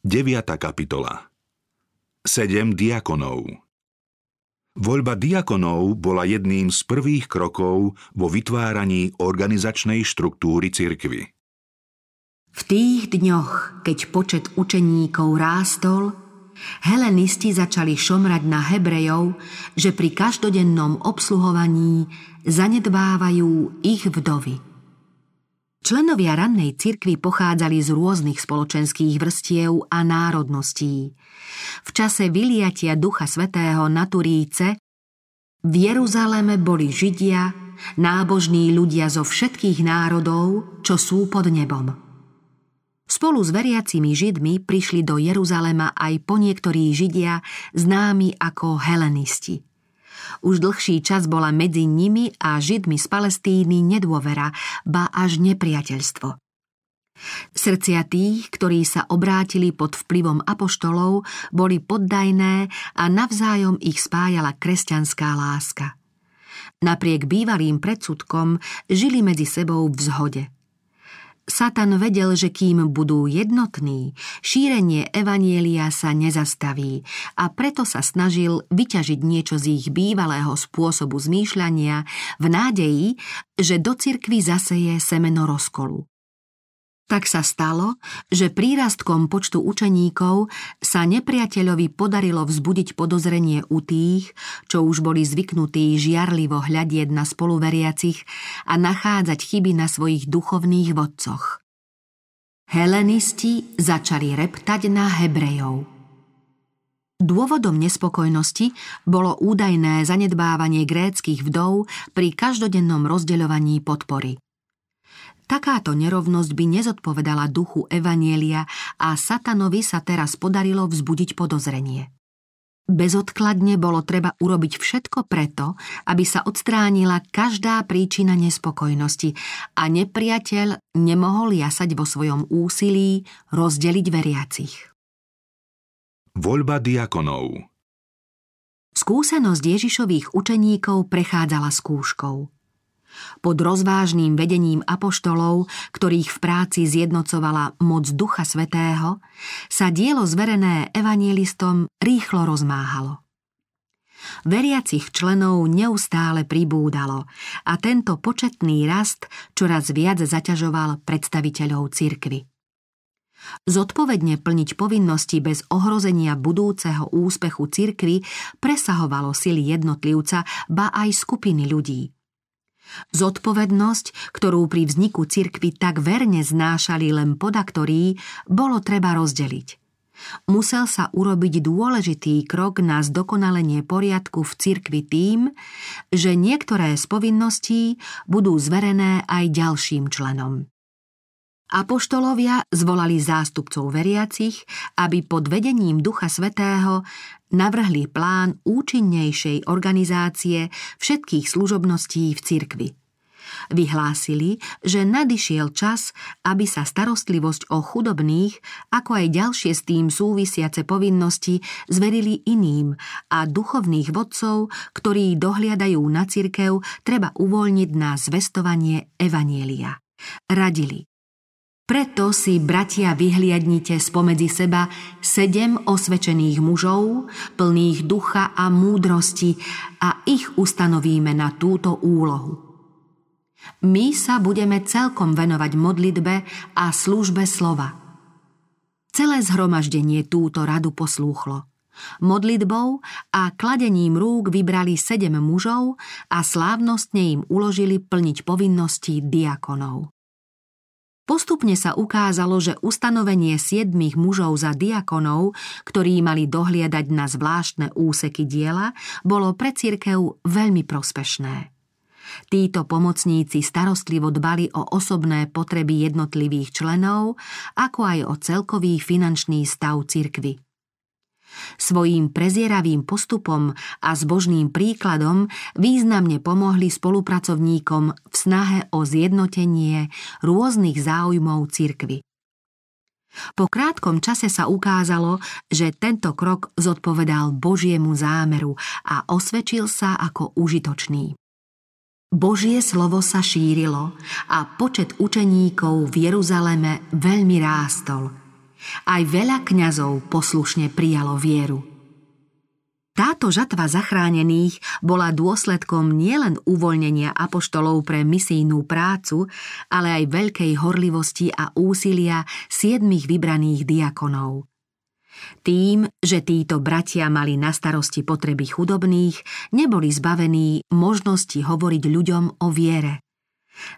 9. kapitola Sedem diakonov Voľba diakonov bola jedným z prvých krokov vo vytváraní organizačnej štruktúry cirkvy. V tých dňoch, keď počet učeníkov rástol, helenisti začali šomrať na Hebrejov, že pri každodennom obsluhovaní zanedbávajú ich vdovy. Členovia rannej cirkvy pochádzali z rôznych spoločenských vrstiev a národností. V čase vyliatia Ducha Svetého na Turíce v Jeruzaleme boli Židia, nábožní ľudia zo všetkých národov, čo sú pod nebom. Spolu s veriacimi Židmi prišli do Jeruzalema aj po niektorí Židia známi ako helenisti – už dlhší čas bola medzi nimi a Židmi z Palestíny nedôvera, ba až nepriateľstvo. Srdcia tých, ktorí sa obrátili pod vplyvom apoštolov, boli poddajné a navzájom ich spájala kresťanská láska. Napriek bývalým predsudkom žili medzi sebou v zhode – Satan vedel, že kým budú jednotní, šírenie evanielia sa nezastaví a preto sa snažil vyťažiť niečo z ich bývalého spôsobu zmýšľania v nádeji, že do cirkvy zaseje semeno rozkolu. Tak sa stalo, že prírastkom počtu učeníkov sa nepriateľovi podarilo vzbudiť podozrenie u tých, čo už boli zvyknutí žiarlivo hľadieť na spoluveriacich a nachádzať chyby na svojich duchovných vodcoch. Helenisti začali reptať na Hebrejov. Dôvodom nespokojnosti bolo údajné zanedbávanie gréckých vdov pri každodennom rozdeľovaní podpory. Takáto nerovnosť by nezodpovedala duchu Evanielia a satanovi sa teraz podarilo vzbudiť podozrenie. Bezodkladne bolo treba urobiť všetko preto, aby sa odstránila každá príčina nespokojnosti a nepriateľ nemohol jasať vo svojom úsilí rozdeliť veriacich. Voľba diakonov Skúsenosť Ježišových učeníkov prechádzala skúškou – pod rozvážným vedením apoštolov, ktorých v práci zjednocovala moc Ducha Svetého, sa dielo zverené evanielistom rýchlo rozmáhalo. Veriacich členov neustále pribúdalo a tento početný rast čoraz viac zaťažoval predstaviteľov cirkvy. Zodpovedne plniť povinnosti bez ohrozenia budúceho úspechu cirkvy presahovalo sily jednotlivca, ba aj skupiny ľudí – Zodpovednosť, ktorú pri vzniku cirkvy tak verne znášali len podaktorí, bolo treba rozdeliť. Musel sa urobiť dôležitý krok na zdokonalenie poriadku v cirkvi tým, že niektoré z povinností budú zverené aj ďalším členom. Apoštolovia zvolali zástupcov veriacich, aby pod vedením Ducha Svetého navrhli plán účinnejšej organizácie všetkých služobností v cirkvi. Vyhlásili, že nadišiel čas, aby sa starostlivosť o chudobných, ako aj ďalšie s tým súvisiace povinnosti zverili iným a duchovných vodcov, ktorí dohliadajú na cirkev, treba uvoľniť na zvestovanie Evanielia. Radili, preto si, bratia, vyhliadnite spomedzi seba sedem osvečených mužov, plných ducha a múdrosti a ich ustanovíme na túto úlohu. My sa budeme celkom venovať modlitbe a službe slova. Celé zhromaždenie túto radu poslúchlo. Modlitbou a kladením rúk vybrali sedem mužov a slávnostne im uložili plniť povinnosti diakonov. Postupne sa ukázalo, že ustanovenie siedmých mužov za diakonov, ktorí mali dohliadať na zvláštne úseky diela, bolo pre církev veľmi prospešné. Títo pomocníci starostlivo dbali o osobné potreby jednotlivých členov, ako aj o celkový finančný stav cirkvy. Svojím prezieravým postupom a zbožným príkladom významne pomohli spolupracovníkom v snahe o zjednotenie rôznych záujmov cirkvy. Po krátkom čase sa ukázalo, že tento krok zodpovedal Božiemu zámeru a osvedčil sa ako užitočný. Božie slovo sa šírilo a počet učeníkov v Jeruzaleme veľmi rástol – Aj veľa kňazov poslušne prijalo vieru. Táto žatva zachránených bola dôsledkom nielen uvoľnenia apoštolov pre misijnú prácu, ale aj veľkej horlivosti a úsilia siedmých vybraných diakonov. Tým, že títo bratia mali na starosti potreby chudobných, neboli zbavení možnosti hovoriť ľuďom o viere.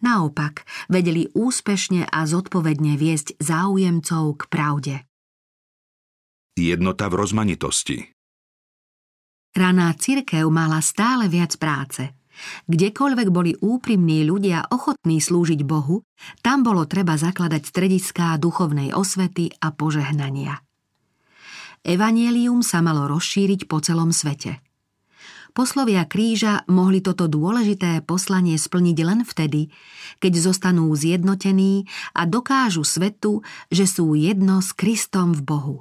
Naopak, vedeli úspešne a zodpovedne viesť záujemcov k pravde. Jednota v rozmanitosti Raná cirkev mala stále viac práce. Kdekoľvek boli úprimní ľudia ochotní slúžiť Bohu, tam bolo treba zakladať strediská duchovnej osvety a požehnania. Evangelium sa malo rozšíriť po celom svete. Poslovia kríža mohli toto dôležité poslanie splniť len vtedy, keď zostanú zjednotení a dokážu svetu, že sú jedno s Kristom v Bohu.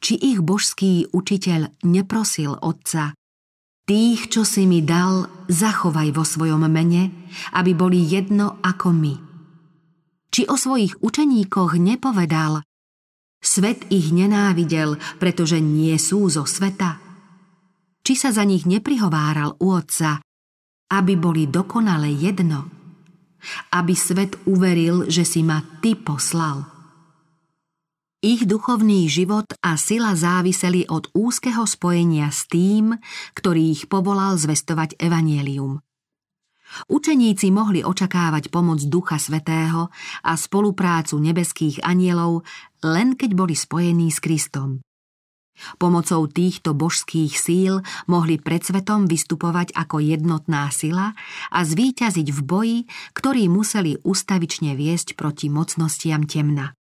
Či ich božský učiteľ neprosil otca, tých, čo si mi dal, zachovaj vo svojom mene, aby boli jedno ako my. Či o svojich učeníkoch nepovedal, svet ich nenávidel, pretože nie sú zo sveta? Či sa za nich neprihováral u otca, aby boli dokonale jedno? Aby svet uveril, že si ma ty poslal. Ich duchovný život a sila záviseli od úzkeho spojenia s tým, ktorý ich povolal zvestovať evanielium. Učeníci mohli očakávať pomoc Ducha Svetého a spoluprácu nebeských anielov len keď boli spojení s Kristom. Pomocou týchto božských síl mohli pred svetom vystupovať ako jednotná sila a zvíťaziť v boji, ktorý museli ustavične viesť proti mocnostiam temna.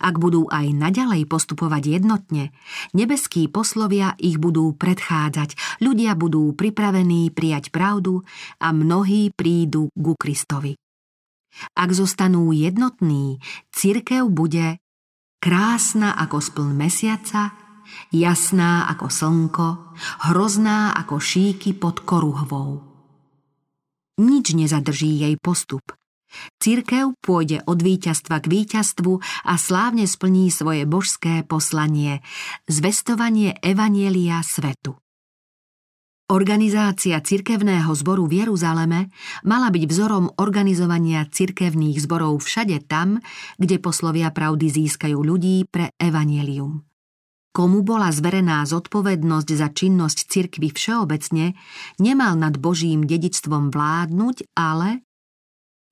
Ak budú aj naďalej postupovať jednotne, nebeskí poslovia ich budú predchádzať, ľudia budú pripravení prijať pravdu a mnohí prídu ku Kristovi. Ak zostanú jednotní, cirkev bude krásna ako spln mesiaca, jasná ako slnko, hrozná ako šíky pod koruhvou. Nič nezadrží jej postup – Cirkev pôjde od víťazstva k víťazstvu a slávne splní svoje božské poslanie – zvestovanie Evanielia svetu. Organizácia cirkevného zboru v Jeruzaleme mala byť vzorom organizovania cirkevných zborov všade tam, kde poslovia pravdy získajú ľudí pre evanielium. Komu bola zverená zodpovednosť za činnosť cirkvy všeobecne, nemal nad Božím dedičstvom vládnuť, ale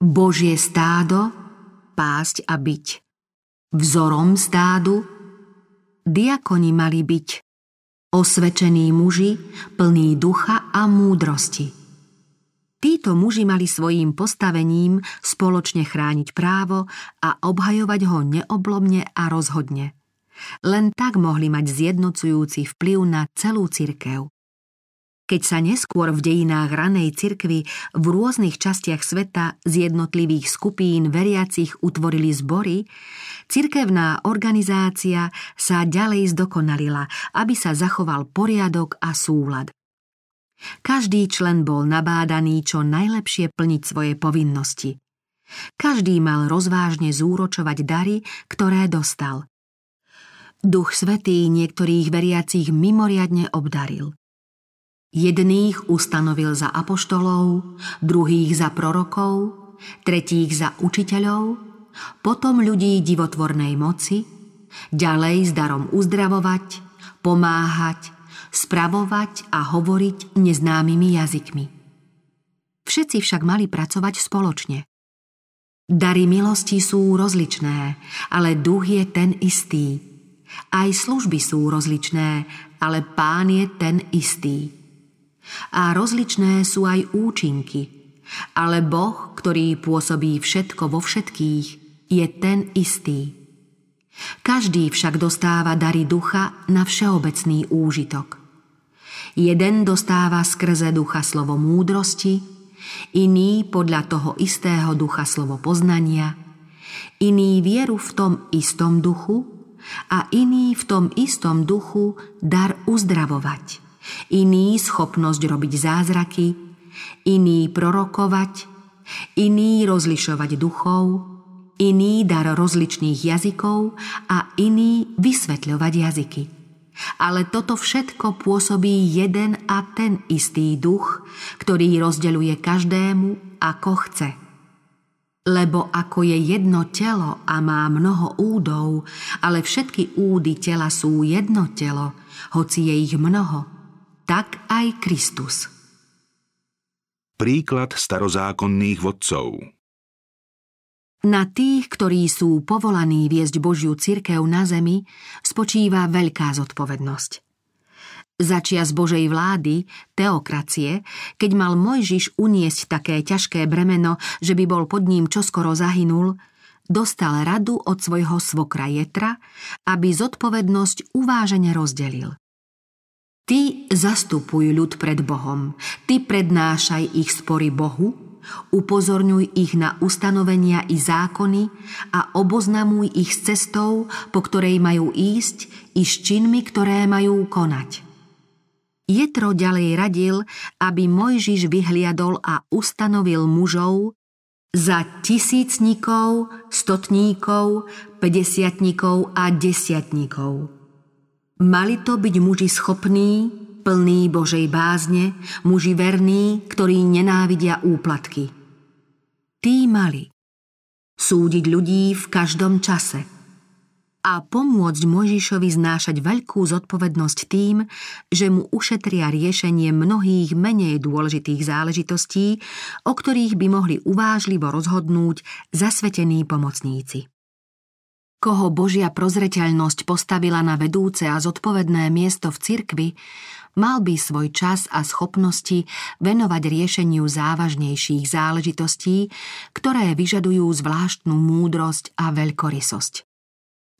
Božie stádo, pásť a byť. Vzorom stádu diakoni mali byť osvečení muži, plní ducha a múdrosti. Títo muži mali svojím postavením spoločne chrániť právo a obhajovať ho neoblomne a rozhodne. Len tak mohli mať zjednocujúci vplyv na celú cirkev. Keď sa neskôr v dejinách ranej cirkvy v rôznych častiach sveta z jednotlivých skupín veriacich utvorili zbory, cirkevná organizácia sa ďalej zdokonalila, aby sa zachoval poriadok a súlad. Každý člen bol nabádaný čo najlepšie plniť svoje povinnosti. Každý mal rozvážne zúročovať dary, ktoré dostal. Duch Svetý niektorých veriacich mimoriadne obdaril. Jedných ustanovil za apoštolov, druhých za prorokov, tretích za učiteľov, potom ľudí divotvornej moci, ďalej s darom uzdravovať, pomáhať, spravovať a hovoriť neznámymi jazykmi. Všetci však mali pracovať spoločne. Dary milosti sú rozličné, ale duch je ten istý. Aj služby sú rozličné, ale pán je ten istý. A rozličné sú aj účinky. Ale Boh, ktorý pôsobí všetko vo všetkých, je ten istý. Každý však dostáva dary ducha na všeobecný úžitok. Jeden dostáva skrze ducha slovo múdrosti, iný podľa toho istého ducha slovo poznania, iný vieru v tom istom duchu a iný v tom istom duchu dar uzdravovať iný schopnosť robiť zázraky, iný prorokovať, iný rozlišovať duchov, iný dar rozličných jazykov a iný vysvetľovať jazyky. Ale toto všetko pôsobí jeden a ten istý duch, ktorý rozdeľuje každému ako chce. Lebo ako je jedno telo a má mnoho údov, ale všetky údy tela sú jedno telo, hoci je ich mnoho, tak aj Kristus. Príklad starozákonných vodcov na tých, ktorí sú povolaní viesť Božiu cirkev na zemi, spočíva veľká zodpovednosť. Začia z Božej vlády, teokracie, keď mal Mojžiš uniesť také ťažké bremeno, že by bol pod ním čoskoro zahynul, dostal radu od svojho svokra Jetra, aby zodpovednosť uvážene rozdelil. Ty zastupuj ľud pred Bohom, ty prednášaj ich spory Bohu upozorňuj ich na ustanovenia i zákony a oboznamuj ich s cestou, po ktorej majú ísť i s činmi, ktoré majú konať. Jetro ďalej radil, aby Mojžiš vyhliadol a ustanovil mužov za tisícnikov, stotníkov, pedesiatníkov a desiatníkov. Mali to byť muži schopní, plný Božej bázne, muži verní, ktorí nenávidia úplatky. Tí mali súdiť ľudí v každom čase a pomôcť Možišovi znášať veľkú zodpovednosť tým, že mu ušetria riešenie mnohých menej dôležitých záležitostí, o ktorých by mohli uvážlivo rozhodnúť zasvetení pomocníci koho Božia prozreteľnosť postavila na vedúce a zodpovedné miesto v cirkvi, mal by svoj čas a schopnosti venovať riešeniu závažnejších záležitostí, ktoré vyžadujú zvláštnu múdrosť a veľkorysosť.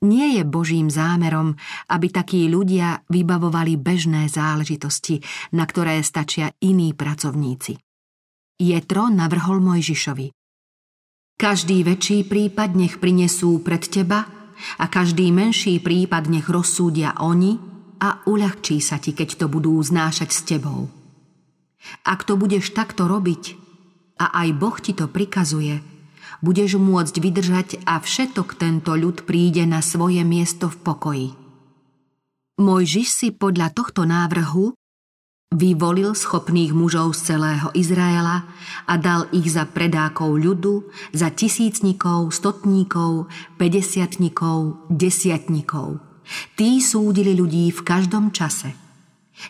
Nie je Božím zámerom, aby takí ľudia vybavovali bežné záležitosti, na ktoré stačia iní pracovníci. Jetro navrhol Mojžišovi. Každý väčší prípad nech prinesú pred teba a každý menší prípad nech rozsúdia oni a uľahčí sa ti, keď to budú znášať s tebou. Ak to budeš takto robiť a aj Boh ti to prikazuje, budeš môcť vydržať a všetok tento ľud príde na svoje miesto v pokoji. Mojžiš si podľa tohto návrhu Vyvolil schopných mužov z celého Izraela a dal ich za predákov ľudu, za tisícnikov, stotníkov, pedesiatnikov, desiatnikov. Tí súdili ľudí v každom čase.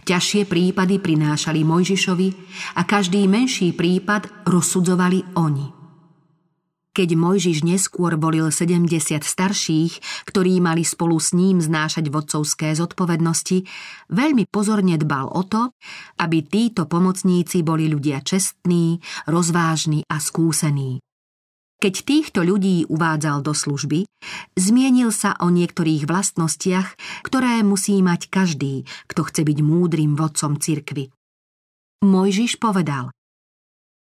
Ťažšie prípady prinášali Mojžišovi a každý menší prípad rozsudzovali oni. Keď Mojžiš neskôr volil 70 starších, ktorí mali spolu s ním znášať vodcovské zodpovednosti, veľmi pozorne dbal o to, aby títo pomocníci boli ľudia čestní, rozvážni a skúsení. Keď týchto ľudí uvádzal do služby, zmienil sa o niektorých vlastnostiach, ktoré musí mať každý, kto chce byť múdrym vodcom cirkvy. Mojžiš povedal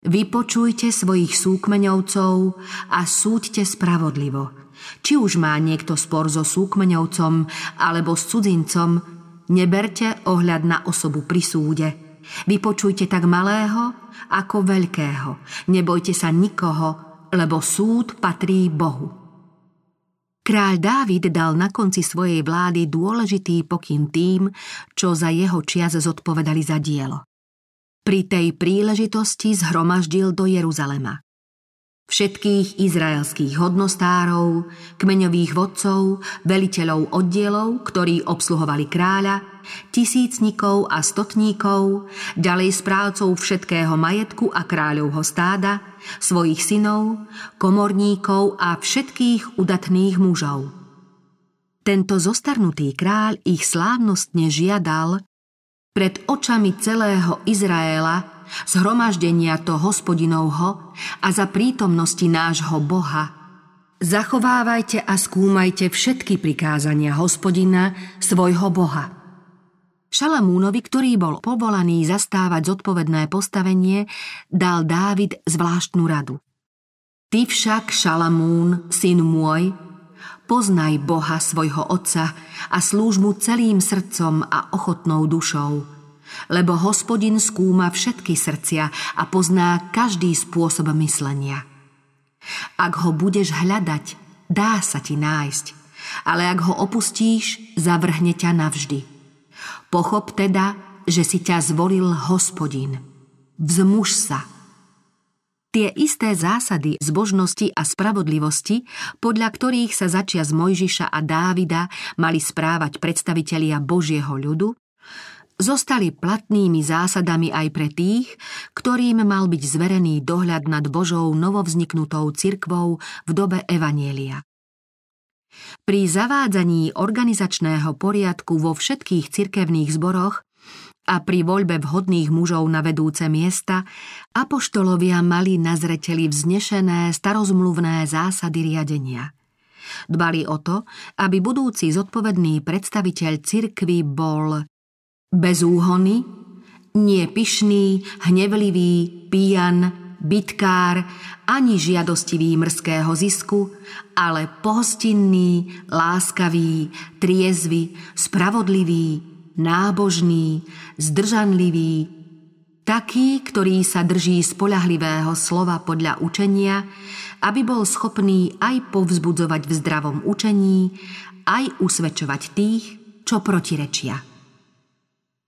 Vypočujte svojich súkmeňovcov a súďte spravodlivo. Či už má niekto spor so súkmeňovcom alebo s cudzincom, neberte ohľad na osobu pri súde. Vypočujte tak malého ako veľkého. Nebojte sa nikoho, lebo súd patrí Bohu. Kráľ Dávid dal na konci svojej vlády dôležitý pokyn tým, čo za jeho čias zodpovedali za dielo. Pri tej príležitosti zhromaždil do Jeruzalema všetkých izraelských hodnostárov, kmeňových vodcov, veliteľov oddielov, ktorí obsluhovali kráľa, tisícnikov a stotníkov, ďalej správcov všetkého majetku a kráľovho stáda, svojich synov, komorníkov a všetkých udatných mužov. Tento zostarnutý kráľ ich slávnostne žiadal, pred očami celého Izraela, zhromaždenia to hospodinovho a za prítomnosti nášho Boha. Zachovávajte a skúmajte všetky prikázania hospodina, svojho Boha. Šalamúnovi, ktorý bol povolaný zastávať zodpovedné postavenie, dal Dávid zvláštnu radu. Ty však, Šalamún, syn môj, Poznaj Boha svojho Otca a slúž mu celým srdcom a ochotnou dušou. Lebo hospodin skúma všetky srdcia a pozná každý spôsob myslenia. Ak ho budeš hľadať, dá sa ti nájsť, ale ak ho opustíš, zavrhne ťa navždy. Pochop teda, že si ťa zvolil hospodin. Vzmuž sa. Tie isté zásady zbožnosti a spravodlivosti, podľa ktorých sa začia z Mojžiša a Dávida mali správať predstavitelia Božieho ľudu, zostali platnými zásadami aj pre tých, ktorým mal byť zverený dohľad nad Božou novovzniknutou cirkvou v dobe Evanielia. Pri zavádzaní organizačného poriadku vo všetkých cirkevných zboroch a pri voľbe vhodných mužov na vedúce miesta apoštolovia mali na zreteli vznešené starozmluvné zásady riadenia. Dbali o to, aby budúci zodpovedný predstaviteľ cirkvy bol bez úhony, nie pyšný, hnevlivý, pijan, bitkár, ani žiadostivý mrského zisku, ale pohostinný, láskavý, triezvy, spravodlivý, nábožný, zdržanlivý, taký, ktorý sa drží spolahlivého slova podľa učenia, aby bol schopný aj povzbudzovať v zdravom učení, aj usvedčovať tých, čo protirečia.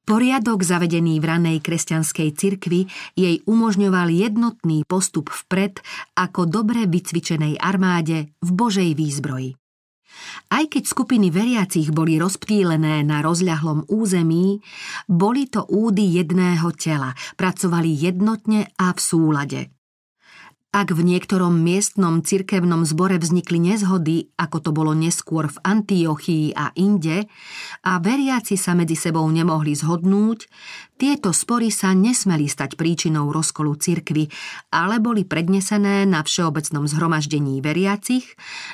Poriadok zavedený v ranej kresťanskej cirkvi jej umožňoval jednotný postup vpred ako dobre vycvičenej armáde v Božej výzbroji. Aj keď skupiny veriacich boli rozptýlené na rozľahlom území, boli to údy jedného tela, pracovali jednotne a v súlade. Ak v niektorom miestnom cirkevnom zbore vznikli nezhody, ako to bolo neskôr v Antiochii a inde, a veriaci sa medzi sebou nemohli zhodnúť, tieto spory sa nesmeli stať príčinou rozkolu cirkvy, ale boli prednesené na všeobecnom zhromaždení veriacich,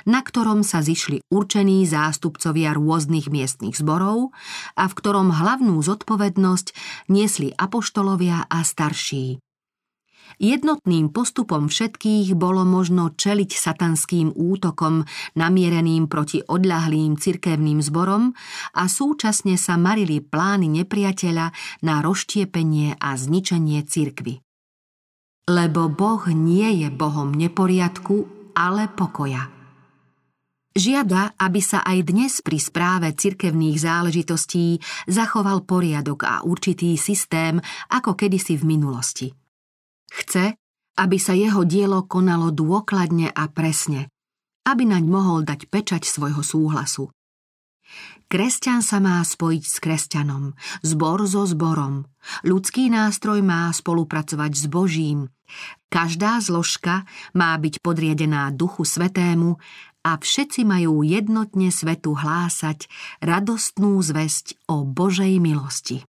na ktorom sa zišli určení zástupcovia rôznych miestnych zborov a v ktorom hlavnú zodpovednosť niesli apoštolovia a starší. Jednotným postupom všetkých bolo možno čeliť satanským útokom namiereným proti odľahlým cirkevným zborom a súčasne sa marili plány nepriateľa na rozštiepenie a zničenie cirkvy. Lebo Boh nie je Bohom neporiadku, ale pokoja. Žiada, aby sa aj dnes pri správe cirkevných záležitostí zachoval poriadok a určitý systém ako kedysi v minulosti. Chce, aby sa jeho dielo konalo dôkladne a presne, aby naň mohol dať pečať svojho súhlasu. Kresťan sa má spojiť s kresťanom, zbor so zborom. Ľudský nástroj má spolupracovať s Božím. Každá zložka má byť podriedená Duchu Svetému a všetci majú jednotne svetu hlásať radostnú zväzť o Božej milosti.